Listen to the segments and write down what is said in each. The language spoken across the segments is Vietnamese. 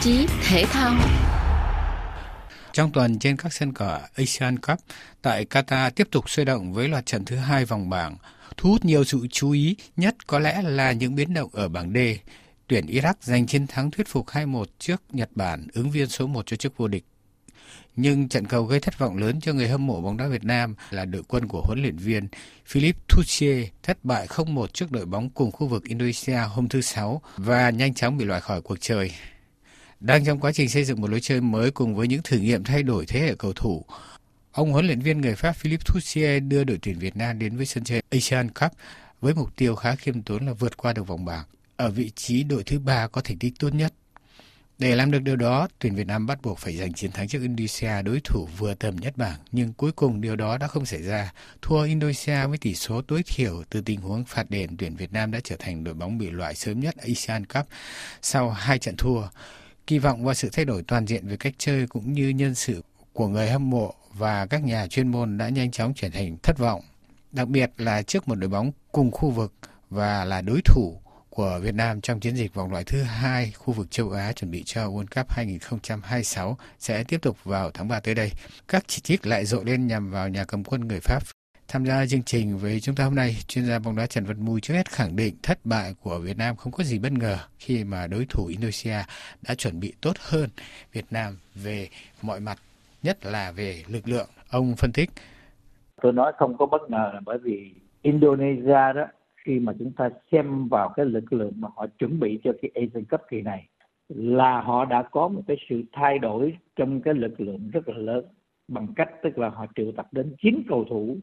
chí thể thao trong tuần trên các sân cỏ Asian Cup tại Qatar tiếp tục sôi động với loạt trận thứ hai vòng bảng. Thu hút nhiều sự chú ý nhất có lẽ là những biến động ở bảng D. Tuyển Iraq giành chiến thắng thuyết phục 2-1 trước Nhật Bản, ứng viên số 1 cho chức vô địch. Nhưng trận cầu gây thất vọng lớn cho người hâm mộ bóng đá Việt Nam là đội quân của huấn luyện viên Philip Tuchel thất bại 0-1 trước đội bóng cùng khu vực Indonesia hôm thứ Sáu và nhanh chóng bị loại khỏi cuộc chơi. Đang trong quá trình xây dựng một lối chơi mới cùng với những thử nghiệm thay đổi thế hệ cầu thủ, ông huấn luyện viên người Pháp Philippe Thussier đưa đội tuyển Việt Nam đến với sân chơi Asian Cup với mục tiêu khá khiêm tốn là vượt qua được vòng bảng ở vị trí đội thứ ba có thành tích tốt nhất. Để làm được điều đó, tuyển Việt Nam bắt buộc phải giành chiến thắng trước Indonesia đối thủ vừa tầm nhất bảng, nhưng cuối cùng điều đó đã không xảy ra. Thua Indonesia với tỷ số tối thiểu từ tình huống phạt đền, tuyển Việt Nam đã trở thành đội bóng bị loại sớm nhất Asian Cup sau hai trận thua. Kỳ vọng vào sự thay đổi toàn diện về cách chơi cũng như nhân sự của người hâm mộ và các nhà chuyên môn đã nhanh chóng chuyển thành thất vọng, đặc biệt là trước một đội bóng cùng khu vực và là đối thủ của Việt Nam trong chiến dịch vòng loại thứ hai khu vực châu Á chuẩn bị cho World Cup 2026 sẽ tiếp tục vào tháng 3 tới đây. Các chỉ trích lại rộ lên nhằm vào nhà cầm quân người Pháp Tham gia chương trình với chúng ta hôm nay, chuyên gia bóng đá Trần Văn Mui trước hết khẳng định thất bại của Việt Nam không có gì bất ngờ khi mà đối thủ Indonesia đã chuẩn bị tốt hơn Việt Nam về mọi mặt, nhất là về lực lượng. Ông phân tích. Tôi nói không có bất ngờ là bởi vì Indonesia đó khi mà chúng ta xem vào cái lực lượng mà họ chuẩn bị cho cái Asian Cup kỳ này là họ đã có một cái sự thay đổi trong cái lực lượng rất là lớn bằng cách tức là họ triệu tập đến chín cầu thủ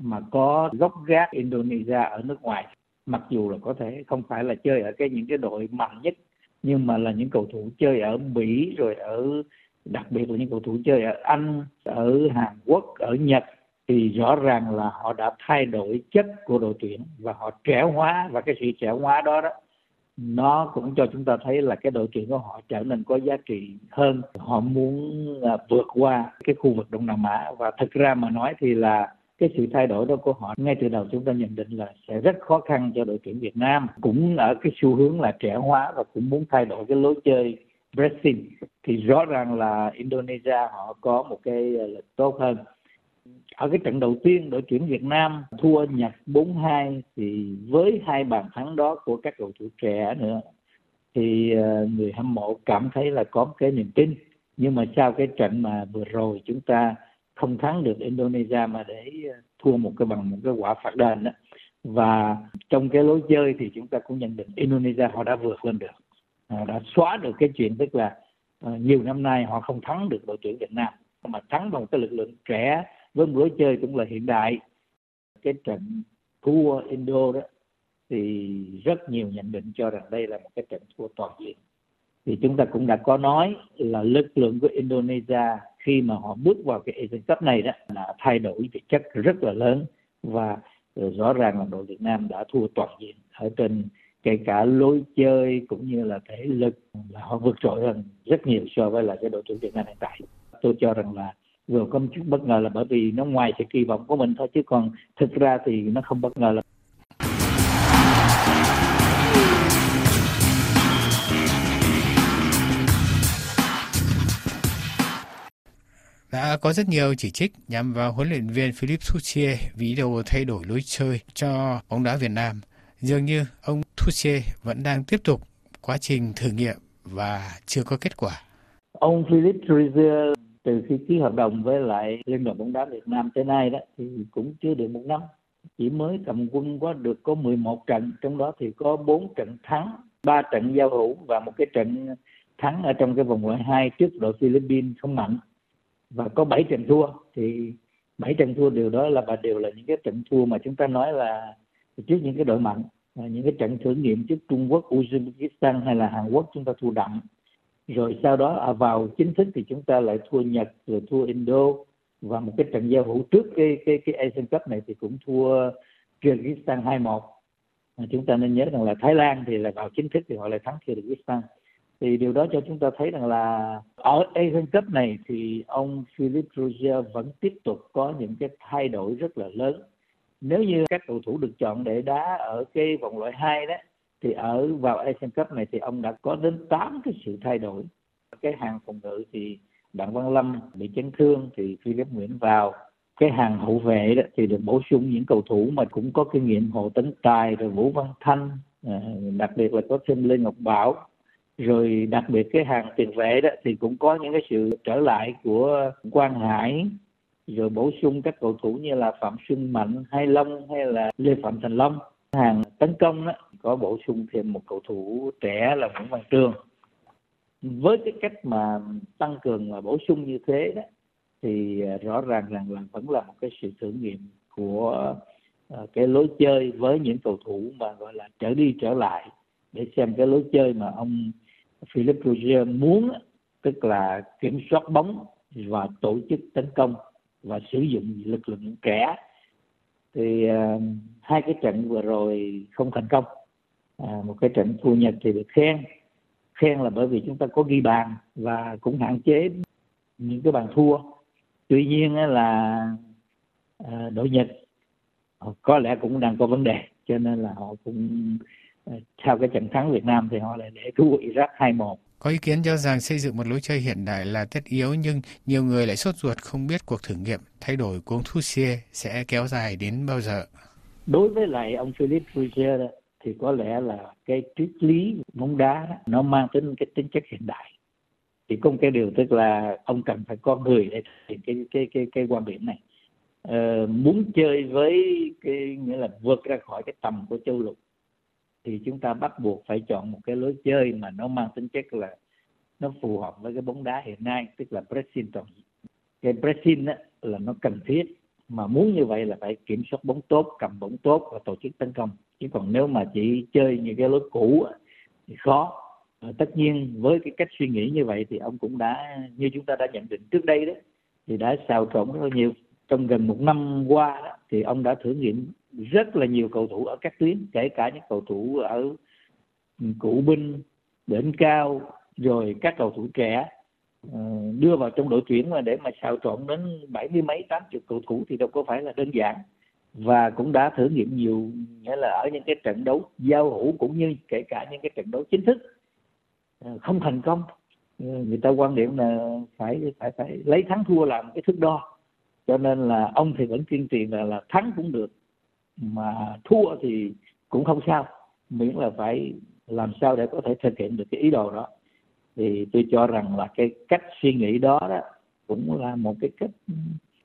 mà có gốc gác Indonesia ở nước ngoài. Mặc dù là có thể không phải là chơi ở cái những cái đội mạnh nhất nhưng mà là những cầu thủ chơi ở Mỹ rồi ở đặc biệt là những cầu thủ chơi ở Anh, ở Hàn Quốc, ở Nhật thì rõ ràng là họ đã thay đổi chất của đội tuyển và họ trẻ hóa và cái sự trẻ hóa đó đó nó cũng cho chúng ta thấy là cái đội tuyển của họ trở nên có giá trị hơn. Họ muốn à, vượt qua cái khu vực đông nam á và thực ra mà nói thì là cái sự thay đổi đó của họ, ngay từ đầu chúng ta nhận định là sẽ rất khó khăn cho đội tuyển Việt Nam. Cũng ở cái xu hướng là trẻ hóa và cũng muốn thay đổi cái lối chơi pressing thì rõ ràng là Indonesia họ có một cái lực tốt hơn. Ở cái trận đầu tiên, đội tuyển Việt Nam thua Nhật 4-2 thì với hai bàn thắng đó của các cầu thủ trẻ nữa, thì ờ, người hâm mộ cảm thấy là có một cái niềm tin. Nhưng mà sau cái trận mà vừa rồi chúng ta không thắng được Indonesia mà để ờ, thua một cái bằng một cái quả phạt đền đó và trong cái lối chơi thì chúng ta cũng nhận định Indonesia họ đã vượt lên được. Họ đã xóa được cái chuyện tức là ờ, nhiều năm nay họ không thắng được đội tuyển Việt Nam, mà thắng bằng cái lực lượng trẻ với một lối chơi cũng là hiện đại. Cái trận thua Indo đó thì rất nhiều nhận định cho rằng đây là một cái trận thua toàn diện. Thì chúng ta cũng đã có nói là lực lượng của Indonesia khi mà họ bước vào cái Asian Cup này đó là thay đổi về chất rất là lớn và ờ, rõ ràng là đội Việt Nam đã thua toàn diện ở trên kể cả lối chơi cũng như là thể lực là họ vượt trội hơn rất nhiều so với là cái đội tuyển Việt Nam hiện tại. Tôi cho rằng là vừa có một chút bất ngờ là bởi vì nó ngoài sự kỳ vọng của mình thôi, chứ còn thực ra thì nó không bất ngờ là đã có rất nhiều chỉ trích nhằm vào huấn luyện viên Philip Tuchel vì đồ thay đổi lối chơi cho bóng đá Việt Nam. Dường như ông Tuchel vẫn đang tiếp tục quá trình thử nghiệm và chưa có kết quả. Ông Philip Tuchel từ khi ký hợp đồng với lại Liên đoàn bóng đá Việt Nam tới nay đó, thì cũng chưa được một năm chỉ mới cầm quân có được có 11 trận, trong đó thì có 4 trận thắng, ba trận giao hữu và một cái trận thắng ở trong cái vòng loại hai trước đội Philippines không mạnh và có 7 trận thua. Thì bảy trận thua đều đó là và đều là những cái trận thua mà chúng ta nói là trước những cái đội mạnh những cái trận thử nghiệm trước Trung Quốc, Uzbekistan hay là Hàn Quốc chúng ta thua đậm. Rồi sau đó à, vào chính thức thì chúng ta lại thua Nhật rồi thua Indo. Và một cái trận giao hữu trước cái cái cái Asian Cup này thì cũng thua Kyrgyzstan 2-1 chúng ta nên nhớ rằng là Thái Lan thì là vào chính thức thì họ lại thắng Kyrgyzstan thì điều đó cho chúng ta thấy rằng là ở Asian Cup này thì ông Philip Roger vẫn tiếp tục có những cái thay đổi rất là lớn. Nếu như các cầu thủ được chọn để đá ở cái vòng loại hai đó thì ở vào Asian Cup này thì ông đã có đến 8 cái sự thay đổi. Cái hàng phòng ngự thì đặng văn lâm bị chấn thương thì philip nguyễn vào. Cái hàng hậu vệ đó thì được bổ sung những cầu thủ mà cũng có kinh nghiệm hồ tấn tài rồi vũ văn thanh à, đặc biệt là có thêm lê ngọc bảo rồi đặc biệt cái hàng tiền vệ đó, thì cũng có những cái sự trở lại của quang hải. Rồi bổ sung các cầu thủ như là phạm xuân mạnh hay long hay là lê phạm thành long. Hàng tấn công đó, có bổ sung thêm một cầu thủ trẻ là nguyễn văn trương. Với cái cách mà tăng cường và bổ sung như thế đó, thì à, rõ ràng rằng là vẫn là một cái sự thử nghiệm của à, cái lối chơi với những cầu thủ mà gọi là trở đi trở lại. Để xem cái lối chơi mà ông Philip Roger muốn tức là kiểm soát bóng và tổ chức tấn công và sử dụng lực lượng trẻ thì uh, hai cái trận vừa rồi không thành công. À, một cái trận thua nhật thì được khen. Khen là bởi vì chúng ta có ghi bàn và cũng hạn chế những cái bàn thua. Tuy nhiên là uh, đội nhật có lẽ cũng đang có vấn đề cho nên là họ cũng sau cái trận thắng Việt Nam thì họ lại để thua Iraq 2-1 có ý kiến cho rằng xây dựng một lối chơi hiện đại là tất yếu nhưng nhiều người lại sốt ruột không biết cuộc thử nghiệm thay đổi của ông Thussier sẽ kéo dài đến bao giờ. Đối với lại ông Philip Thussier thì có lẽ là cái triết lý bóng đá nó mang tính cái tính chất hiện đại. Thì có một cái điều tức là ông cần phải có người để thực hiện cái cái cái cái quan điểm này. Ờ, muốn chơi với cái nghĩa là vượt ra khỏi cái tầm của châu lục thì chúng ta bắt buộc phải chọn một cái lối chơi mà nó mang tính chất là nó phù hợp với cái bóng đá hiện nay tức là pressing toàn cái pressing á, là nó cần thiết mà muốn như vậy là phải kiểm soát bóng tốt cầm bóng tốt và tổ chức tấn công. Chứ còn nếu mà chỉ chơi như cái lối cũ thì khó. Ờ, tất nhiên với cái cách suy nghĩ như vậy thì ông cũng đã như chúng ta đã nhận định trước đây đó thì đã xào trộn rất là nhiều trong gần một năm qua đó, thì ông đã thử nghiệm rất là nhiều cầu thủ ở các tuyến kể cả những cầu thủ ở cụ binh đỉnh cao rồi các cầu thủ trẻ ờ, đưa vào trong đội tuyển mà để mà xào trộn đến bảy mươi mấy tám chục cầu thủ thì đâu có phải là đơn giản. Và cũng đã thử nghiệm nhiều nghĩa là ở những cái trận đấu giao hữu cũng như kể cả những cái trận đấu chính thức ờ, không thành công. Ờ, người ta quan điểm là phải phải phải lấy thắng thua làm cái thước đo cho nên là ông thì vẫn kiên trì là là thắng cũng được, mà thua thì cũng không sao. Miễn là phải làm sao để có thể thực hiện được cái ý đồ đó. Thì tôi cho rằng là cái cách suy nghĩ đó đó cũng là một cái cách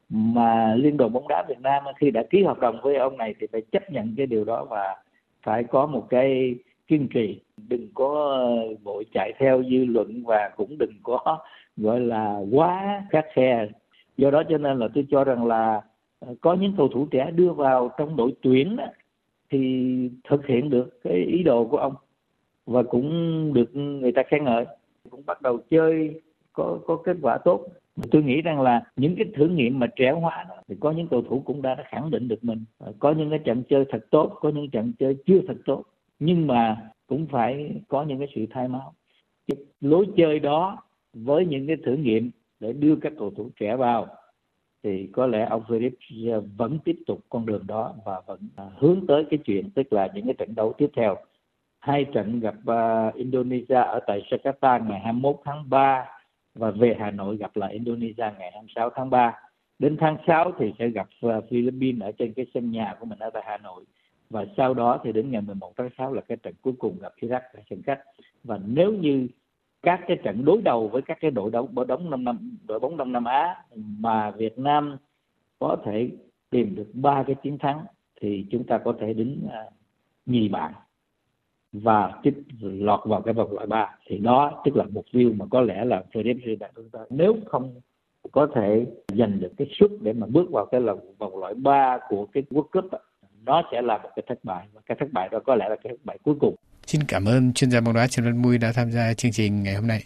mà liên đoàn bóng đá Việt Nam khi đã ký hợp đồng với ông này thì phải chấp nhận cái điều đó và phải có một cái kiên trì. Đừng có vội chạy theo dư luận và cũng đừng có, gọi là quá khắc khe do đó cho nên là tôi cho rằng là ờ, có những cầu thủ trẻ đưa vào trong đội tuyển đó, thì thực hiện được cái ý đồ của ông và cũng được người ta khen ngợi. Cũng bắt đầu chơi có có kết quả tốt. Tôi nghĩ rằng là những cái thử nghiệm mà trẻ hóa đó thì có những cầu thủ cũng đã, đã khẳng định được mình. Ờ, có những cái trận chơi thật tốt có những trận chơi chưa thật tốt. Nhưng mà cũng phải có những cái sự thay máu. Lối chơi đó với những cái thử nghiệm để đưa các cầu thủ trẻ vào thì có lẽ ông Philip vẫn tiếp tục con đường đó và vẫn à, hướng tới cái chuyện tức là những cái trận đấu tiếp theo hai trận gặp uh, Indonesia ở tại Jakarta ngày 21 tháng 3 và về Hà Nội gặp lại Indonesia ngày 26 tháng 3. Đến tháng 6 thì sẽ gặp uh, Philippines ở trên cái sân nhà của mình ở tại Hà Nội. Và sau đó thì đến ngày 11 tháng 6 là cái trận cuối cùng gặp Iraq tại sân khách. Và nếu như các cái trận đối đầu với các cái đội đấu đội bóng năm năm đội bóng Đông Nam Á mà Việt Nam có thể tìm được ba cái chiến thắng thì chúng ta có thể đứng uh, nhì bảng và tiếp lọt vào cái vòng loại ba. Thì đó tức là mục tiêu mà có lẽ là Federer đặt chúng ta nếu không có thể giành được cái suất để mà bước vào cái vòng vòng loại ba của cái World Cup nó sẽ là một cái thất bại. Và cái thất bại đó có lẽ là cái thất bại cuối cùng. Xin cảm ơn chuyên gia bóng đá Trần Văn Mui đã tham gia chương trình ngày hôm nay.